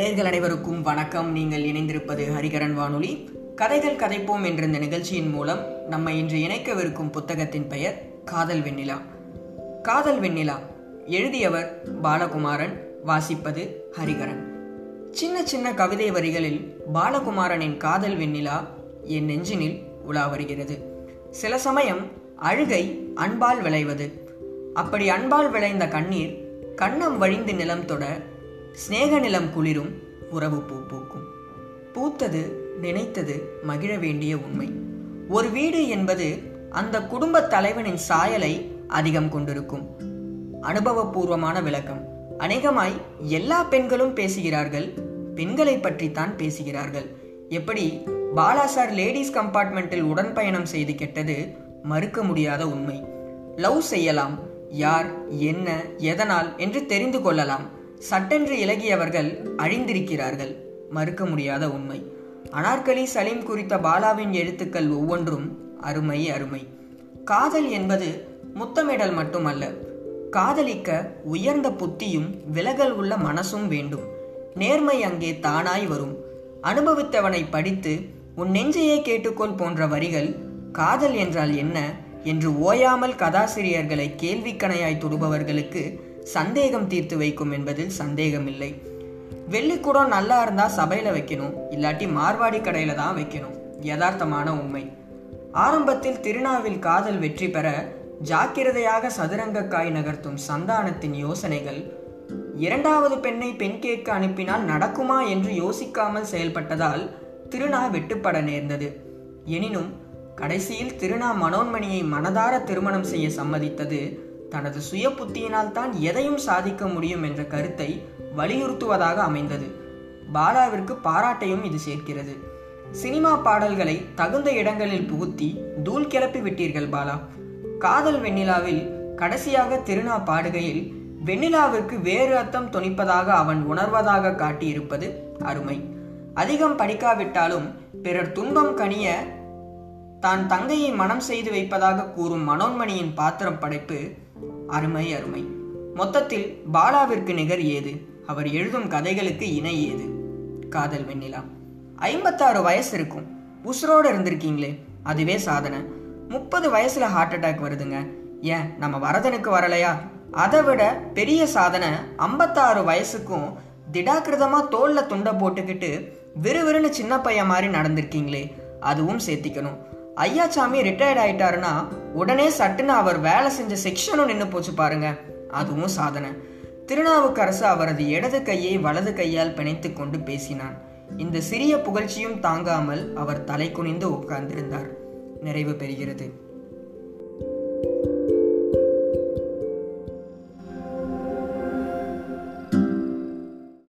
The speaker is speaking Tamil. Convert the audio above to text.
நேர்கள் அனைவருக்கும் வணக்கம். நீங்கள் இணைந்திருப்பது ஹரிகரன் வானொலி. கதைகள் கதைப்போம் என்ற இந்த நிகழ்ச்சியின் மூலம் நம்ம இன்று இணைக்கவிருக்கும் புத்தகத்தின் பெயர் காதல் வெண்ணிலா. காதல் வெண்ணிலா எழுதியவர் பாலகுமாரன் வாசிப்பது ஹரிகரன். சின்ன சின்ன கவிதை வரிகளில் பாலகுமாரனின் காதல் வெண்ணிலா என் நெஞ்சினில் உலா வருகிறது. சில சமயம் அழுகை அன்பால் விளைவது. அப்படி அன்பால் விளைந்த கண்ணீர் கண்ணம் வழிந்து நிலம் தொட சிநேக நிலம் குளிரும் உறவு பூ பூக்கும். பூத்தது நினைத்தது மகிழ வேண்டிய உண்மை. ஒரு வீடு என்பது அந்த குடும்ப தலைவனின் சாயலை அதிகம் கொண்டிருக்கும். அனுபவபூர்வமான விளக்கம். அநேகமாய் எல்லா பெண்களும் பேசுகிறார்கள் பெண்களை பற்றித்தான் பேசுகிறார்கள். எப்படி பாலாசார் லேடிஸ் கம்பார்ட்மெண்ட்டில் உடன்பயணம் செய்து கெட்டது மறுக்க முடியாத உண்மை. லவ் செய்யலாம் யார் என்ன எதனால் என்று தெரிந்து கொள்ளலாம். சட்டென்று இலகியவர்கள் அழிந்திருக்கிறார்கள். மறுக்க முடியாத உண்மை. அனார்கலி சலீம் குறித்த பாலாவின் எழுத்துக்கள் ஒவ்வொன்றும் அருமை அருமை. காதல் என்பது முத்தமிடல் மட்டுமல்ல காதலிக்க உயர்ந்த புத்தியும் விலகல் உள்ள மனசும் வேண்டும். நேர்மை அங்கே தானாய் வரும். அனுபவித்தவனை படித்து உன் நெஞ்சையே கேட்டுக்கொள் போன்ற வரிகள் காதல் என்றால் என்ன என்று ஓயாமல் கதாசிரியர்களை கேள்விக்கணையாய் தொடுபவர்களுக்கு சந்தேகம் தீர்த்து வைக்கும் என்பதில் சந்தேகமில்லை. வெள்ளிக்கூடம் நல்லா இருந்தால் சபையில் வைக்கணும் இல்லாட்டி மார்வாடி கடையில் தான் வைக்கணும். யதார்த்தமான உண்மை. ஆரம்பத்தில் திருநாவில் காதல் வெற்றி பெற ஜாக்கிரதையாக சதுரங்கக்காய் நகர்த்தும் சந்தானத்தின் யோசனைகள் இரண்டாவது பெண்ணை பெண் கேட்க அனுப்பினால் நடக்குமா என்று யோசிக்காமல் செயல்பட்டதால் திருநா வெட்டுப்பட நேர்ந்தது. எனினும் கடைசியில் திருநா மனோன்மணியை மனதார திருமணம் செய்ய சம்மதித்தது தனது சுய புத்தியினால் தான் எதையும் சாதிக்க முடியும் என்ற கருத்தை வலியுறுத்துவதாக அமைந்தது. பாலாவிற்கு பாராட்டையும் இது சேர்க்கிறது. சினிமா பாடல்களை தகுந்த இடங்களில் புகுத்தி தூள் கிளப்பி விட்டீர்கள் பாலா. காதல் வெண்ணிலாவில் கடைசியாக திருநா பாடுகையில் வெண்ணிலாவிற்கு வேறு அர்த்தம் துணிப்பதாக அவன் உணர்வதாக காட்டியிருப்பது அருமை. அதிகம் படிக்காவிட்டாலும் பிறர் துன்பம் கனிய தான் தங்கையை மனம் செய்து வைப்பதாக கூறும் மனோன்மணியின் பாத்திரம் படைப்பு அருமை அருமை. மொத்தத்தில் பாலாவிற்கு நிகர் ஏது? அவர் எழுதும் கதைகளுக்கு இணை ஏது? காதல் வெண்ணிலா. ஐம்பத்தாறு வயசு இருக்கும். உசுரோடு இருந்திருக்கீங்களே? அதுவே சாதனை. முப்பது வயசுல ஹார்ட் அட்டாக் வருதுங்க. ஏன்? நம்ம வரதனுக்கு வரலையா? அதை விட பெரிய சாதனை ஐம்பத்தாறு வயசுக்கும் திடாக்கிருதமா தோல்ல துண்டை போட்டுக்கிட்டு விறுவிறுன்னு சின்ன பையன் மாதிரி நடந்திருக்கீங்களே? அதுவும் சேர்த்திக்கணும். ஐயாச்சாமி ரிட்டையர்ட் ஆயிட்டாருன்னா உடனே சட்டுன்னு அவர் வேலை செஞ்ச செக்ஷனும் நின்று போச்சு பாருங்க. அதுவும் சாதனை. திருநாவுக்கரசு அவரது இடது கையை வலது கையால் பிணைத்து கொண்டு பேசினான். இந்த சிறிய புகழ்ச்சியும் தாங்காமல் அவர் தலை குனிந்து உட்கார்ந்திருந்தார். நிறைவு பெறுகிறது.